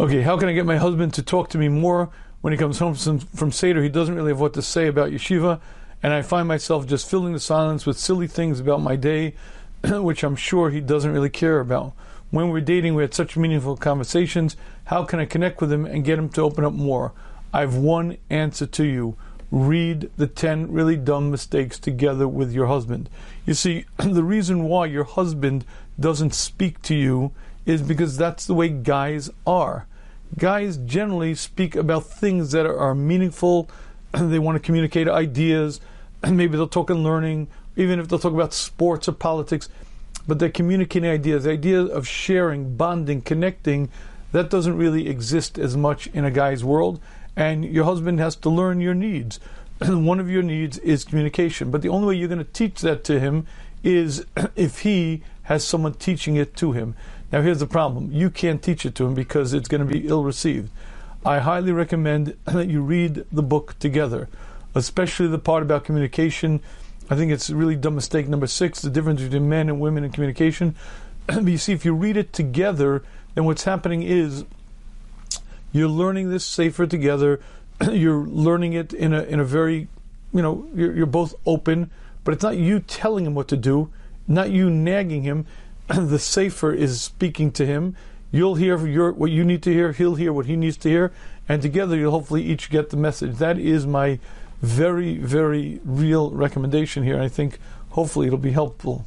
Okay, how can I get my husband to talk to me more when he comes home from, from Seder? He doesn't really have what to say about yeshiva, and I find myself just filling the silence with silly things about my day, which I'm sure he doesn't really care about. When we're dating, we had such meaningful conversations. How can I connect with him and get him to open up more? I have one answer to you. Read the 10 really dumb mistakes together with your husband. You see, the reason why your husband doesn't speak to you is because that's the way guys are. Guys generally speak about things that are, meaningful. they want to communicate ideas. And maybe they'll talk in learning, even if they'll talk about sports or politics. But they're communicating ideas. The idea of sharing, bonding, connecting, that doesn't really exist as much in a guy's world. And your husband has to learn your needs. One of your needs is communication. But the only way you're going to teach that to him is if he has someone teaching it to him. Now, here's the problem you can't teach it to him because it's going to be ill received. I highly recommend that you read the book together, especially the part about communication. I think it's really dumb mistake. Number six, the difference between men and women in communication. you see, if you read it together, then what's happening is you're learning this sefer together. you're learning it in a in a very, you know, you're, you're both open, but it's not you telling him what to do, not you nagging him. the sefer is speaking to him. You'll hear your, what you need to hear. He'll hear what he needs to hear, and together you'll hopefully each get the message. That is my very, very real recommendation here. I think hopefully it'll be helpful.